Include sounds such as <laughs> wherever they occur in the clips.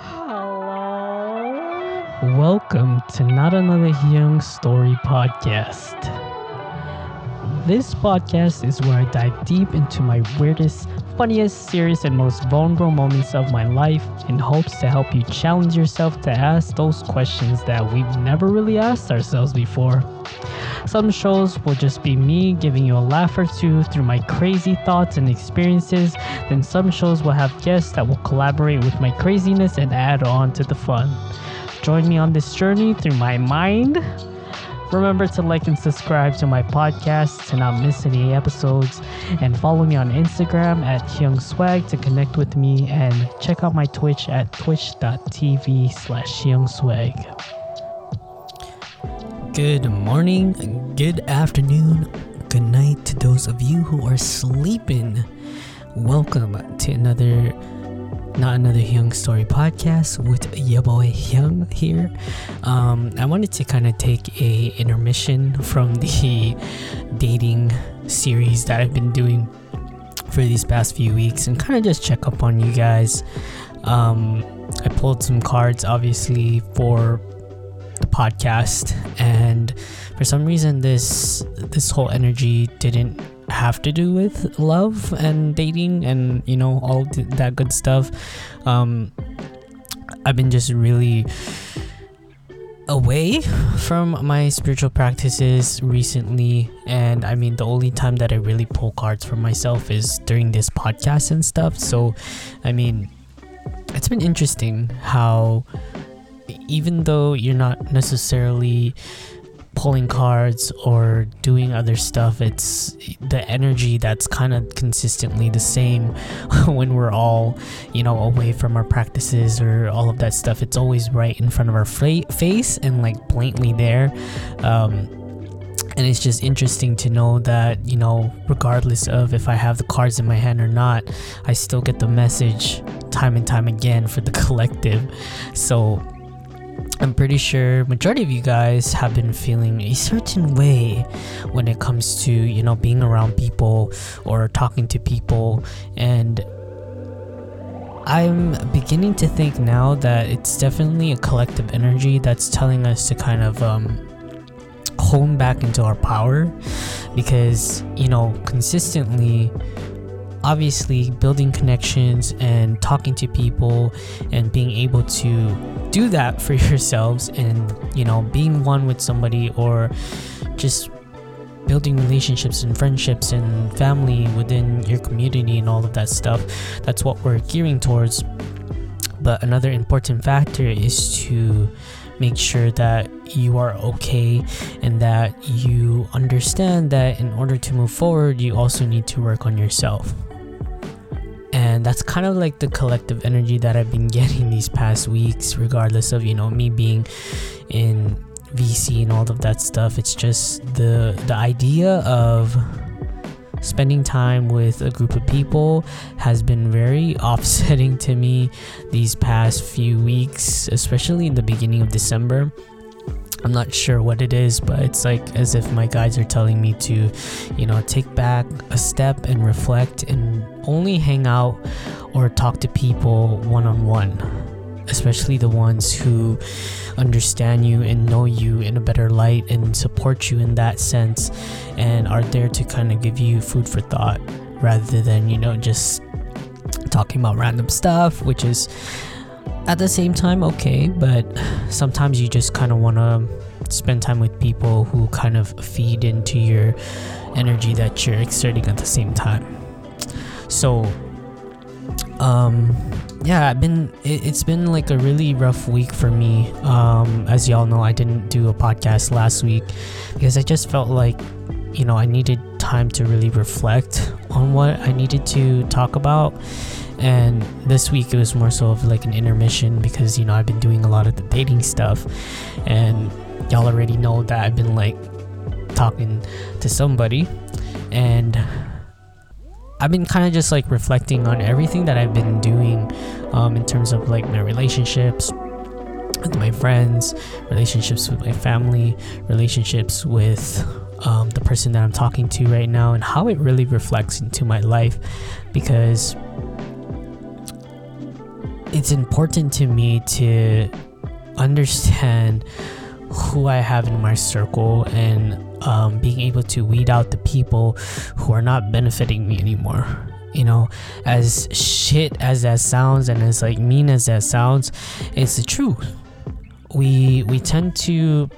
Hello. Welcome to Not Another Hyung Story podcast. This podcast is where I dive deep into my weirdest, funniest, serious, and most vulnerable moments of my life in hopes to help you challenge yourself to ask those questions that we've never really asked ourselves before. Some shows will just be me giving you a laugh or two through my crazy thoughts and experiences. Then some shows will have guests that will collaborate with my craziness and add on to the fun. Join me on this journey through my mind. Remember to like and subscribe to my podcast to not miss any episodes. And follow me on Instagram at Hyung Swag to connect with me. And check out my Twitch at twitch.tv slash Hyung Swag. Good morning, good afternoon, good night to those of you who are sleeping. Welcome to another not another Hyung Story podcast with your boy Hyung here. Um, I wanted to kind of take a intermission from the <laughs> dating series that I've been doing for these past few weeks and kind of just check up on you guys. Um, I pulled some cards, obviously, for the podcast and for some reason this this whole energy didn't have to do with love and dating and you know all that good stuff. Um i've been just really away from my spiritual practices recently and i mean the only time that i really pull cards for myself is during this podcast and stuff. So i mean it's been interesting how even though you're not necessarily pulling cards or doing other stuff, it's the energy that's kind of consistently the same <laughs> when we're all, you know, away from our practices or all of that stuff. It's always right in front of our face and like blatantly there. Um, and it's just interesting to know that you know regardless of if i have the cards in my hand or not i still get the message time and time again for the <laughs> collective so I'm pretty sure majority of you guys have been feeling a certain way when it comes to, you know, being around people or talking to people. And I'm beginning to think now that it's definitely a collective energy that's telling us to kind of um, hone back into our power. Because, you know, consistently obviously building connections and talking to people and being able to do that for <laughs> yourselves and you know being one with somebody or just building relationships and friendships and family within your community and all of that stuff. That's what we're gearing towards. But another important factor is to make sure that you are okay and that you understand that in order to move forward you also need to work on yourself and that's kind of like the collective energy that I've been <laughs> getting these past weeks, regardless of you know me being in VC and all of that stuff. It's just the the idea of spending time with a group of people has been very <laughs> offsetting to me these past few weeks, especially in the beginning of December. I'm not sure what it is, but it's like as if my guides are telling me to, you know, take back a step and reflect and only hang out or talk to people one on one, especially the ones who understand you and know you in a better light and support you in that sense and are there to kind of give you food for thought rather than, you know, just talking about random stuff, which is at the same time okay, but sometimes you just kind of want to spend time with people who kind of feed into your energy that you're exerting at the same time. So, um, yeah, I've been it, has been like a really rough week for me. Um, as y'all know, I didn't do a podcast last week because I just felt like you know I needed time to really reflect on what I needed to talk about. And this week it was more so of like an intermission because you know I've been doing a lot of the dating stuff. And y'all already know that I've been like talking to somebody. And I've been kind of just like reflecting on everything that I've been doing um, in terms of like my relationships with my friends, relationships with my family, relationships with um, the person that I'm talking to right now, and how it really reflects into my life because it's important to me to understand who I have in my circle and um, being able to weed out the people who are not benefiting me anymore. You know, as shit as that sounds and as like mean as that sounds, it's the truth. We we tend to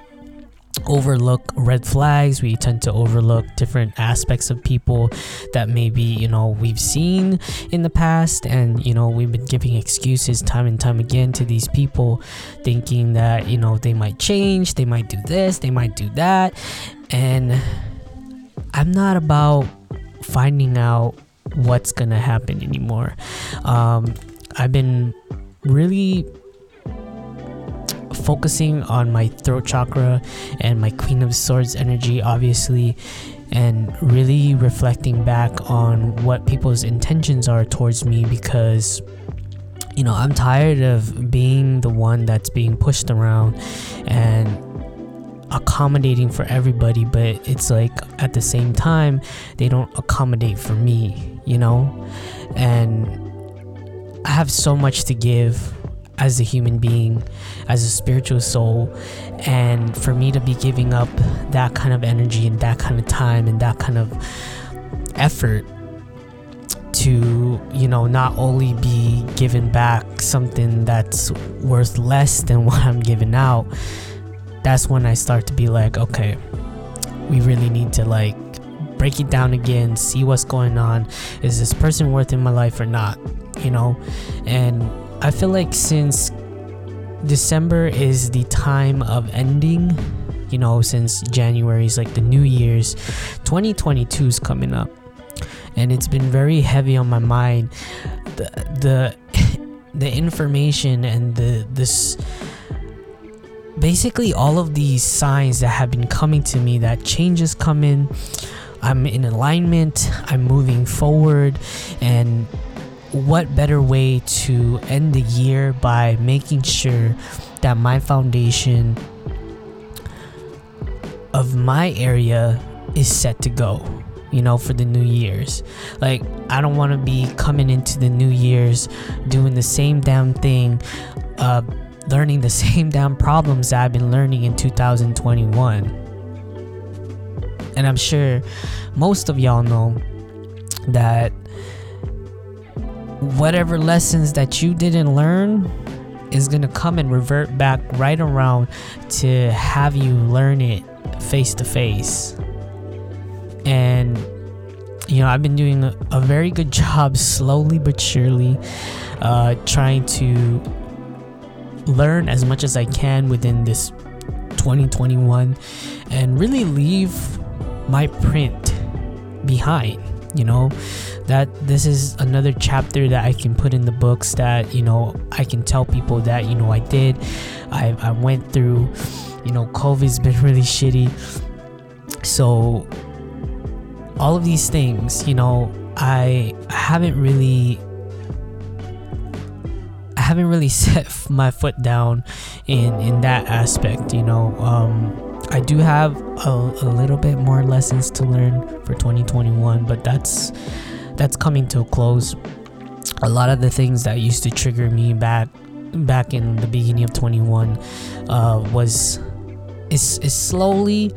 overlook red flags we tend to overlook different aspects of people that maybe you know we've seen in the past and you know we've been giving excuses time and time again to these people thinking that you know they might change they might do this they might do that and i'm not about finding out what's gonna happen anymore um, i've been really focusing on my throat chakra and my Queen of Swords energy, obviously, and really reflecting back on what people's intentions are towards me because. You know, I'm tired of being the one that's being pushed around and accommodating for everybody, but it's like at the same time, they don't accommodate for me, you know? And I have so much to give as a human being, as a spiritual soul. And for me to be giving up that kind of energy and that kind of time and that kind of effort to, you know, not only be giving back something that's worth less than <laughs> what I'm giving out, that's when I start to be like, okay, we really need to like break it down again, see what's going on. Is this person worth in my life or not? You know? And I feel like since December is the time of ending, you know, since January is like the New Year's, 2022 is coming up. And it's been very heavy on my mind. The the <laughs> the information and the this basically all of these signs that have been coming to me that change is coming. I'm in alignment, I'm moving forward and what better way to end the year by making sure that my foundation of my area is set to go you know for the new year's like i don't want to be coming into the new year's doing the same damn thing uh learning the same damn problems i've been learning in 2021 and i'm sure most of y'all know that whatever lessons that you didn't learn is going to come and revert back right around to have you learn it face to face. And, you know, I've been doing a, a very good job, slowly but surely, uh, trying to learn as much as I can within this 2021 and really leave my print behind, you know? That this is another chapter that I can put in the books that you know I can tell people that you know I did. I, I went through you know COVID's been <laughs> really shitty. So all of these things you know I haven't really haven't really <laughs> set my foot down in in that aspect you know um I do have a, a little bit more lessons to learn for 2021 but that's that's coming to a close. A lot of the things that used to trigger me back back in the beginning of 21 uh, was is is slowly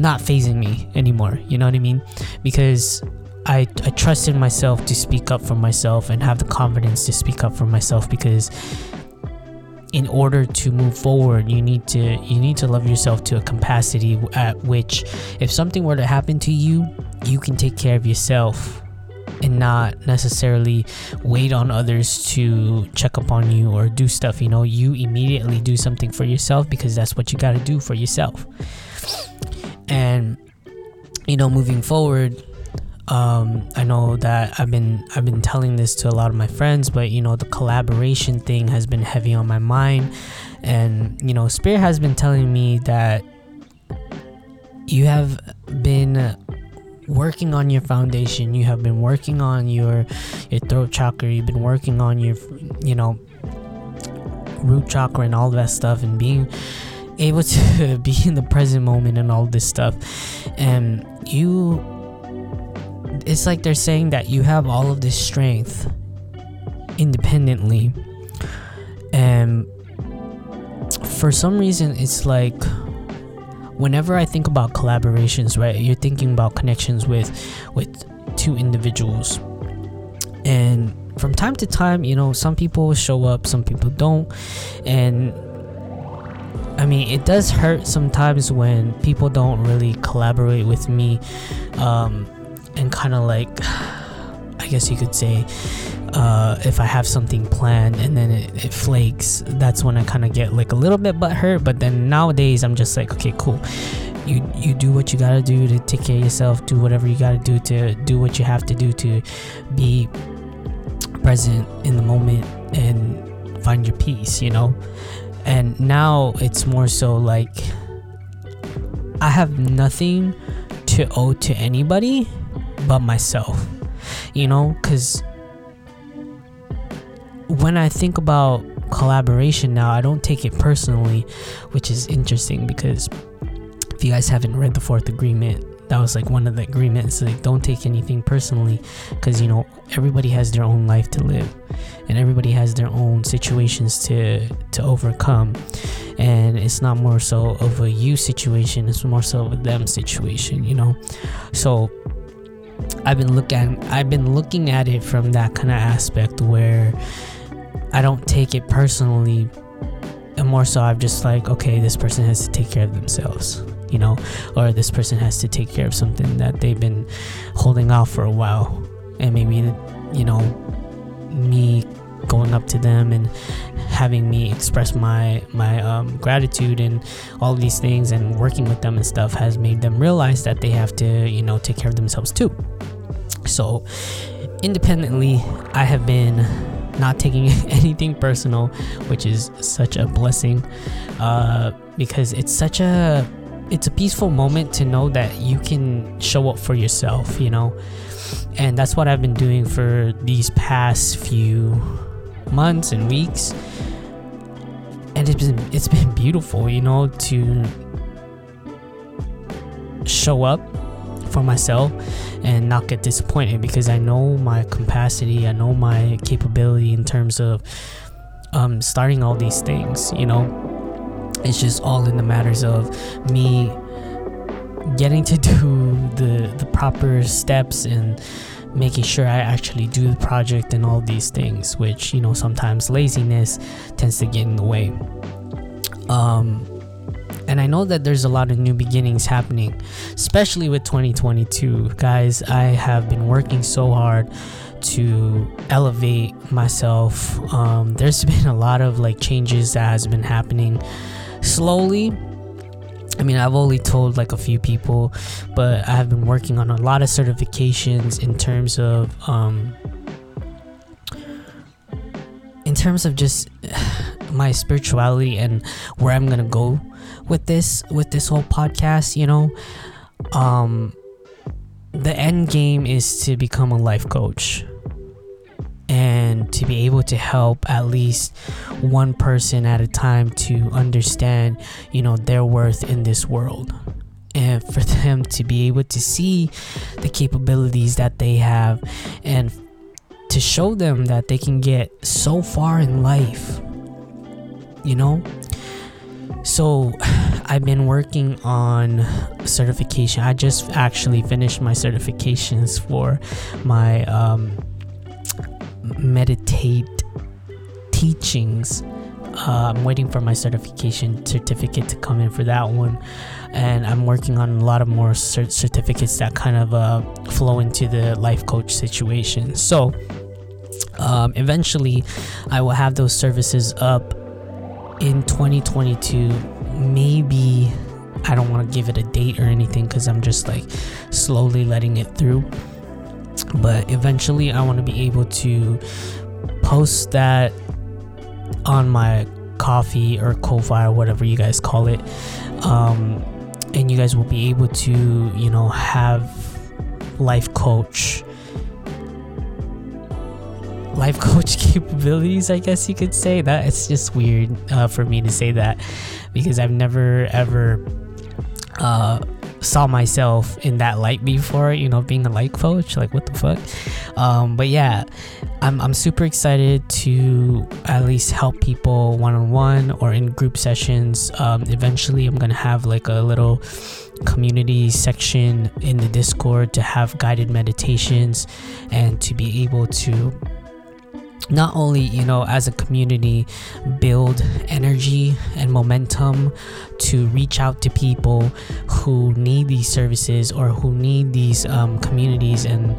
not phasing me anymore. You know what I mean? Because I, I trusted myself to speak up for myself and have the confidence to speak up for myself because in order to move forward you need to you need to love yourself to a capacity at which if something were to happen to you you can take care of yourself and not necessarily wait on others to check up on you or do stuff. You know, you immediately do something for yourself because that's what you got to do for yourself. And you know, moving forward, um, I know that I've been I've been telling this to a lot of my friends, but you know, the collaboration thing has been heavy on my mind, and you know, Spirit has been telling me that you have been working on your foundation. You have been working on your your throat chakra. You've been working on your you know root chakra and all that stuff and being able to <laughs> be in the present moment and all this stuff. And you it's like they're saying that you have all of this strength independently. And for some reason it's like whenever i think about collaborations right you're thinking about connections with with two individuals. And from time to time you know some people show up some people don't. And I mean, it does hurt sometimes when people don't really collaborate with me, um, and kind of like, I guess you could say, uh, if I have something planned and then it, it flakes, that's when I kind of get like a little bit butthurt. But then nowadays, I'm just like, okay, cool. You you do what you gotta do to take care of yourself. Do whatever you gotta do to do what you have to do to be present in the moment and find your peace. You know and now it's more so like I have nothing to owe to anybody but myself, you know, because when I think about collaboration now, I don't take it personally, which is interesting because if you guys haven't read the fourth agreement, that was like one of the agreements like don't take anything personally because you know everybody has their own life to live and everybody has their own situations to to overcome. And it's not more so of a you situation it's more so of a them situation you know? So i've been looking i've been looking at it from that kind of aspect where i don't take it personally and more so i'm just like okay this person has to take care of themselves you know, or this person has to take care of something that they've been holding off for a while. And maybe, you know, me going up to them and having me express my my um, gratitude and all these things and working with them and stuff has made them realize that they have to you know take care of themselves too so independently i have been not taking <laughs> anything personal which is such a blessing uh, because it's such a it's a peaceful moment to know that you can show up for yourself, you know. And that's what I've been doing for these past few months and weeks. And it's been it's been beautiful, you know, to show up for myself and not get disappointed because I know my capacity, I know my capability in terms of um, starting all these things, you know it's just all in the matters of me getting to <laughs> do the the proper steps and making sure I actually do the project and all these things, which you know sometimes laziness tends to get in the way. Um, and I know that there's a lot of new beginnings happening, especially with 2022. Guys, I have been working so hard to elevate myself. Um, there's <laughs> been a lot of like changes that has been happening slowly I mean, I've only told like a few people, but I have been working on a lot of certifications in terms of um in terms of just <sighs> my spirituality and where I'm to go with this with this whole podcast, you know. Um the end game is to become a life coach and to be able to help at least one person at a time to understand, you know, their worth in this world. And for them to be able to see the capabilities that they have and to show them that they can get so far in life, you know? So, <sighs> I've been working on certification. I just actually finished my certifications for my um, meditate teachings. Uh, I'm waiting for my certification certificate to come in for that one, and I'm working on a lot of more cert- certificates that kind of uh, flow into the life coach situation. So, um, eventually, I will have those services up in 2022. Maybe I don't want to give it a date or anything because I'm just like slowly letting it through but eventually I want to be able to post that on my Ko-fi or Ko-fi or whatever you guys call it um, and you guys will be able to you know have life coach life <laughs> coach capabilities i guess you could say that it's just weird uh, for me to say that because i've never ever uh, saw myself in that light before, you know, being a life coach. Like, what the fuck? Um, but yeah, I'm, I'm super excited to at least help people one on one or in group sessions. Um, eventually, I'm gonna have like a little community section in the Discord to have guided meditations and to be able to not only you know as a community build energy and momentum to reach out to people who need these services or who need these um, communities and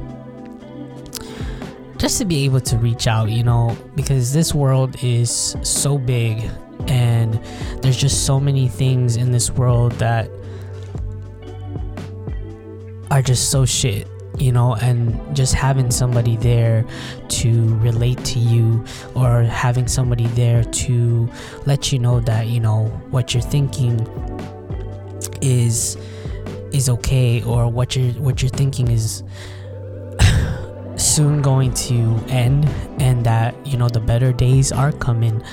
just to be able to reach out you know because this world is so big and there's just so many things in this world that are just so shit you know, and just having somebody there to relate to you or having somebody there to let you know that, you know, what you're thinking is is okay or what you're what you're thinking is soon going to end and that, you know, the better days are coming.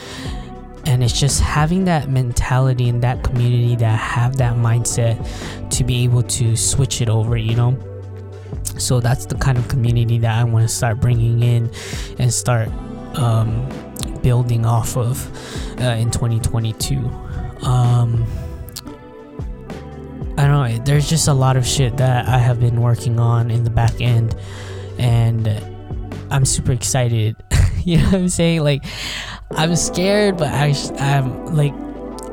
And it's just having that mentality in that community that have that mindset to be able to switch it over you know so that's the kind of community that i want to start bringing in and start um, building off of uh, in 2022 um, i don't know there's just a lot of shit that i have been working on in the back end and i'm super excited. <laughs> You know what i'm saying? Like i'm scared but I, i'm like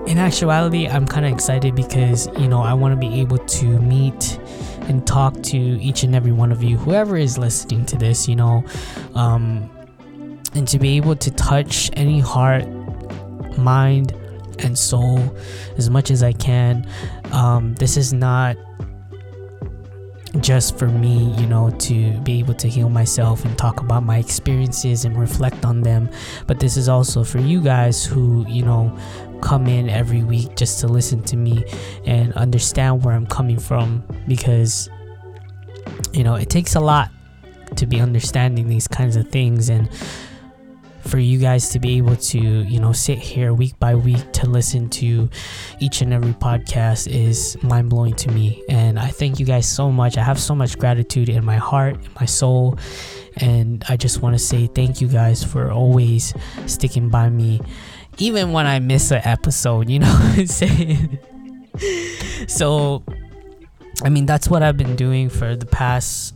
in actuality i'm kind of excited because you know i want to be able to meet and talk to each and every one of you, whoever is listening to this, you know, um, and to be able to touch any heart, mind, and soul as much as I can. Um, this is not just for me, you know, to be able to heal myself and talk about my experiences and reflect on them, but this is also for you guys who, you know, come in every week just to listen to me and understand where I'm coming from because you know, it takes a lot to be understanding these kinds of things and for you guys to be able to, you know, sit here week by week to listen to each and every podcast is mind blowing to me. And I thank you guys so much. I have so much gratitude in my heart, in my soul. And I just want to say thank you guys for always sticking by me even when I miss an episode, you know <laughs> what I'm saying? so, I mean, that's what I've been doing for the past,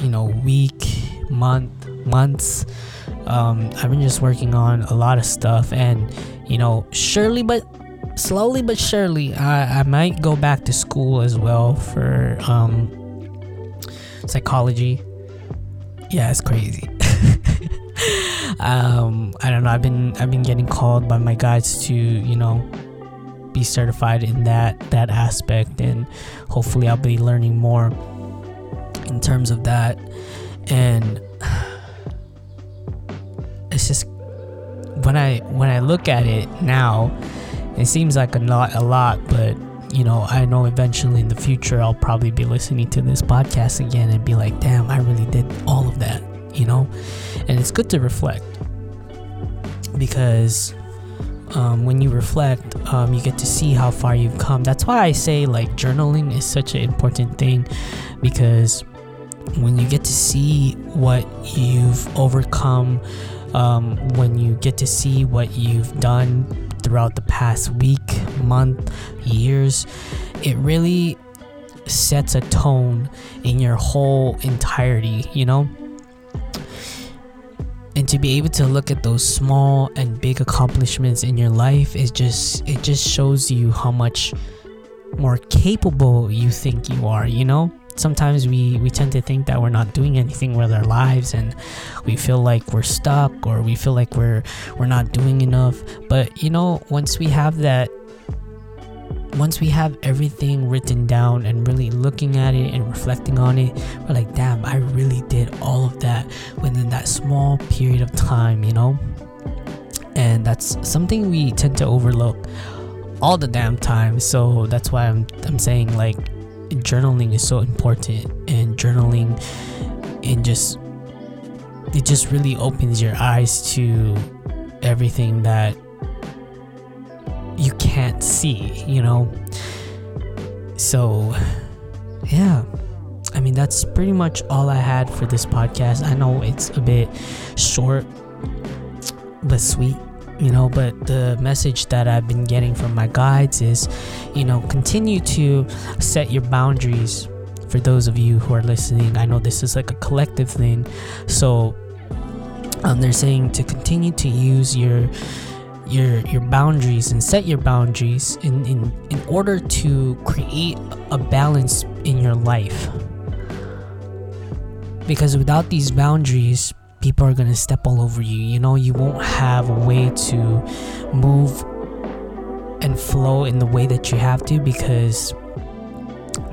you know, week, month, months. Um, I've been just working on a lot of stuff, and you know, surely but slowly but surely, I, I might go back to school as well for um, psychology. Yeah, it's crazy. <laughs> um, I don't know. I've been I've been getting called by my guides to you know be certified in that that aspect, and hopefully I'll be learning more in terms of that. And <sighs> it's just when I when I look at it now, it seems like a lot a lot, but you know, I know eventually in the future I'll probably be listening to this podcast again and be like, damn, I really did all of that, you know? And it's good to reflect because um, when you reflect, um, you get to see how far you've come. That's why I say like journaling is such an important thing because when you get to see what you've overcome, um, when you get to see what you've done throughout the past week, month, years, it really sets a tone in your whole entirety, you know? And to be able to look at those small and big accomplishments in your life is just it just shows you how much more capable you think you are you know? Sometimes we we tend to think that we're not doing anything with our lives and we feel like we're stuck or we feel like we're we're not doing enough. But you know once we have that once we have everything written down and really looking at it and reflecting on it, we're like, damn, I really did all of that within that small period of time, you know? And that's something we tend to overlook all the damn time. So that's why I'm, I'm saying, like, journaling is so important. And journaling, it just, it just really opens your eyes to everything that you can't see, you know? So, yeah. I mean, that's pretty much all I had for this podcast. I know it's a bit short, but sweet, you know. But the message that I've been getting from my guides is, you know, continue to set your boundaries for those of you who are listening. I know this is like a collective thing. So um, they're saying to continue to use your your your boundaries and set your boundaries in in, in order to create a balance in your life because without these boundaries people are going to step all over you you know you won't have a way to move and flow in the way that you have to because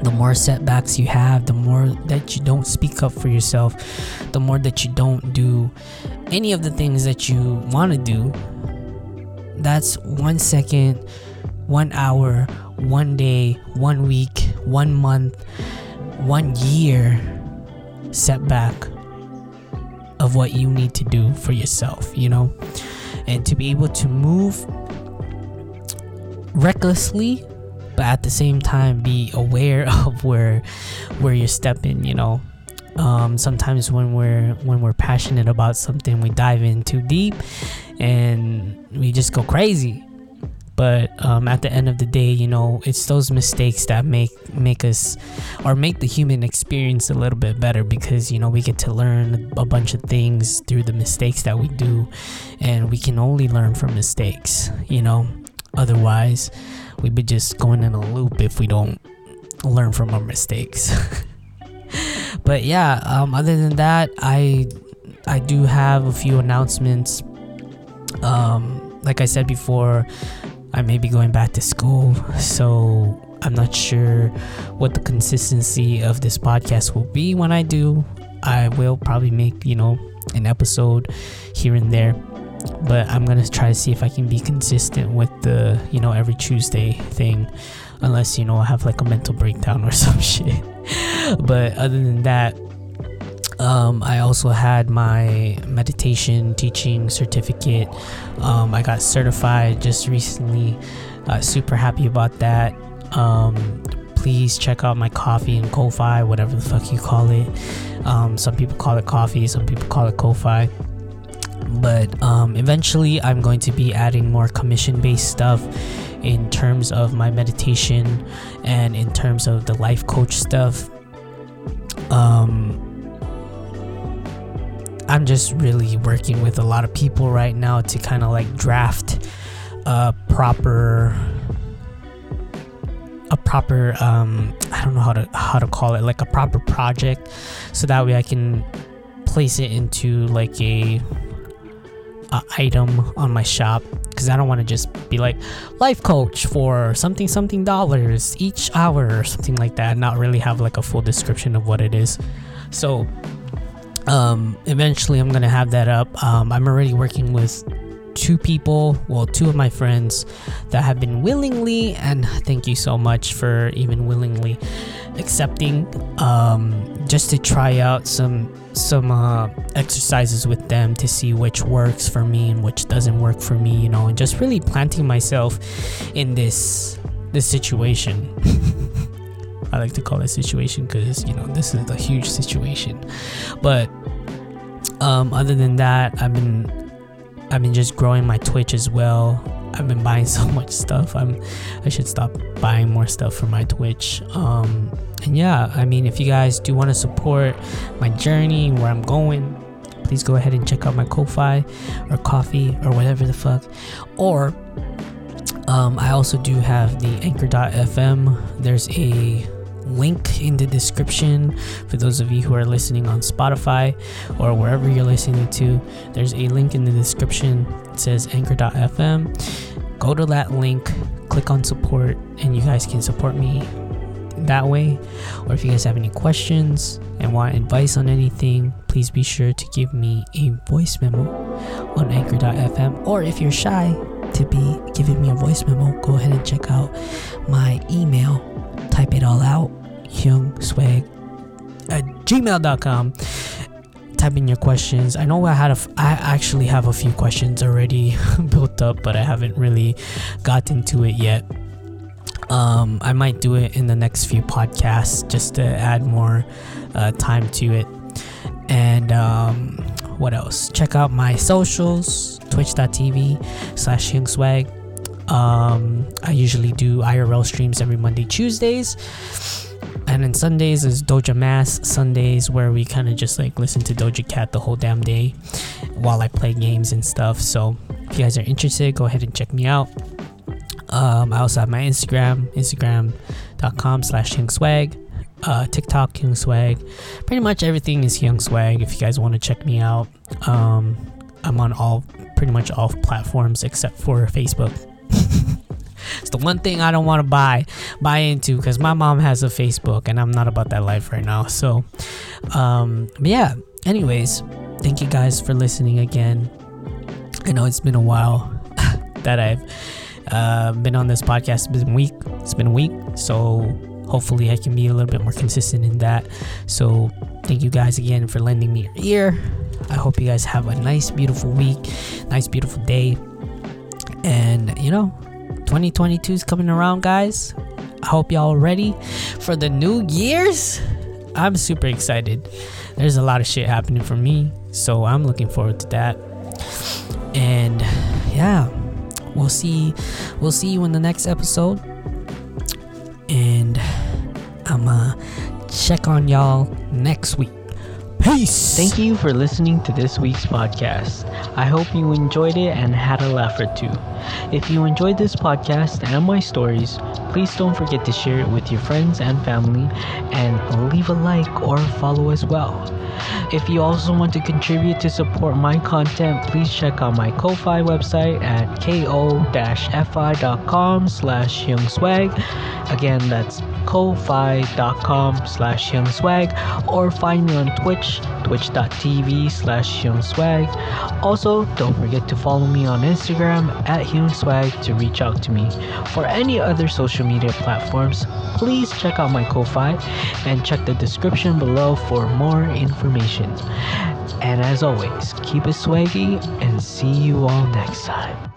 the more setbacks you have, the more that you don't speak up for yourself, the more that you don't do any of the things that you want to do. That's one second, one hour, one day, one week, one month, one year setback of what you need to do for yourself, you know? And to be able to move recklessly but at the same time be aware <laughs> of where where you're stepping you know um, sometimes when we're when we're passionate about something we dive in too deep and we just go crazy but um, at the end of the day you know it's those mistakes that make make us or make the human experience a little bit better because you know we get to learn a bunch of things through the mistakes that we do and we can only learn from mistakes you know otherwise we'd be just going in a loop if we don't learn from our mistakes. <laughs> but yeah, um, other than that, I I do have a few announcements. Um, like I said before, I may be going back to school, so I'm not sure what the consistency of this podcast will be when I do. I will probably make, you know, an episode here and there but I'm gonna try to see if I can be consistent with the you know every Tuesday thing, unless you know I have like a mental breakdown or <laughs> some shit. but other than that, um, I also had my meditation teaching certificate. Um, I got certified just recently. Uh, super happy about that. Um, please check out my Ko-fi and Ko-fi, whatever the fuck you call it. Um, some people call it coffee, some people call it Ko-fi but um, eventually i'm going to be adding more commission based stuff in terms of my meditation and in terms of the life coach stuff. Um, i'm just really working with a lot of people right now to kind of like draft a proper a proper um, i don't know how to how to call it like a proper project so that way i can place it into like a uh, item on my shop because I don't want to just be like life coach for something something dollars each hour or something like that. Not really have like a full description of what it is. So um, eventually I'm gonna have that up. Um, I'm already working with two people, well, two of my friends that have been willingly, and thank you so much for even willingly accepting um, just to try out some some uh, exercises with them to see which works for me and which doesn't work for me you know and just really planting myself in this this situation <laughs> i like to call it situation because you know this is a huge situation but um, other than that i've been i've been just growing my twitch as well I've been buying <laughs> so much stuff. I'm I should stop buying more stuff for my Twitch. Um and yeah, I mean if you guys do want to support my journey, where I'm going, please go ahead and check out my Ko-fi or coffee or whatever the fuck. Or um, I also do have the anchor.fm. There's a link in the description for those of you who are listening on Spotify or wherever you're listening to. There's a link in the description. It says anchor.fm. Go to that link, click on support, and you guys can support me that way. Or if you guys have any questions and want advice on anything, please be sure to give me a voice memo on anchor.fm. Or if you're shy to be giving me a voice memo, go ahead and check out my email type it all out swag at gmail.com type in your questions i know i had a f- i actually have a few questions already <laughs> built up but i haven't really gotten to it yet Um, I might do it in the next few podcasts just to add more uh, time to it. And um, what else? Check out my socials twitch.tv slash Hyung Swag. Um, I usually do IRL streams every Monday, Tuesdays. And then Sundays is Doja Mass Sundays, where we kind of just like listen to Doja Cat the whole damn day while I play games and stuff. So if you guys are interested, go ahead and check me out. Um, I also have my Instagram, instagram.com slash Hyung Swag, uh, TikTok Hyung Swag. Pretty much everything is Hyung Swag if you guys want to check me out. Um, I'm on all pretty much all platforms except for Facebook. <laughs> it's the one thing I don't want to buy buy into because my mom has a Facebook and I'm not about that life right now. So, um, yeah. Anyways, thank you guys for listening again. I know it's been a while <laughs> that I've uh, been on this podcast. It's been week. It's been a week. So hopefully I can be a little bit more consistent in that. So thank you guys again for lending me your ear. I hope you guys have a nice, beautiful week, nice, beautiful day. And you know, 2022 is coming around, guys. I hope y'all ready for the new years. I'm super excited. There's a lot of shit happening for me, so I'm looking forward to that. And yeah, we'll see we'll see you in the next episode. And i'ma check on y'all next week. Peace. Thank you for listening to this week's podcast. I hope you enjoyed it and had a laugh or two. If you enjoyed this podcast and my stories, please don't forget to share it with your friends and family and leave a like or follow as well. If you also want to contribute to support my content, please check out my Ko-Fi website at ko-fi.com slash hyungswag. Again, that's ko-fi.com slash hyungswag or find me on Twitch, twitch.tv slash hyungswag. Also, don't forget to follow me on Instagram at hyungswag to reach out to me. For any other social media platforms, please check out my Ko-Fi and check the description below for more information. And as always, keep it swaggy and see you all next time.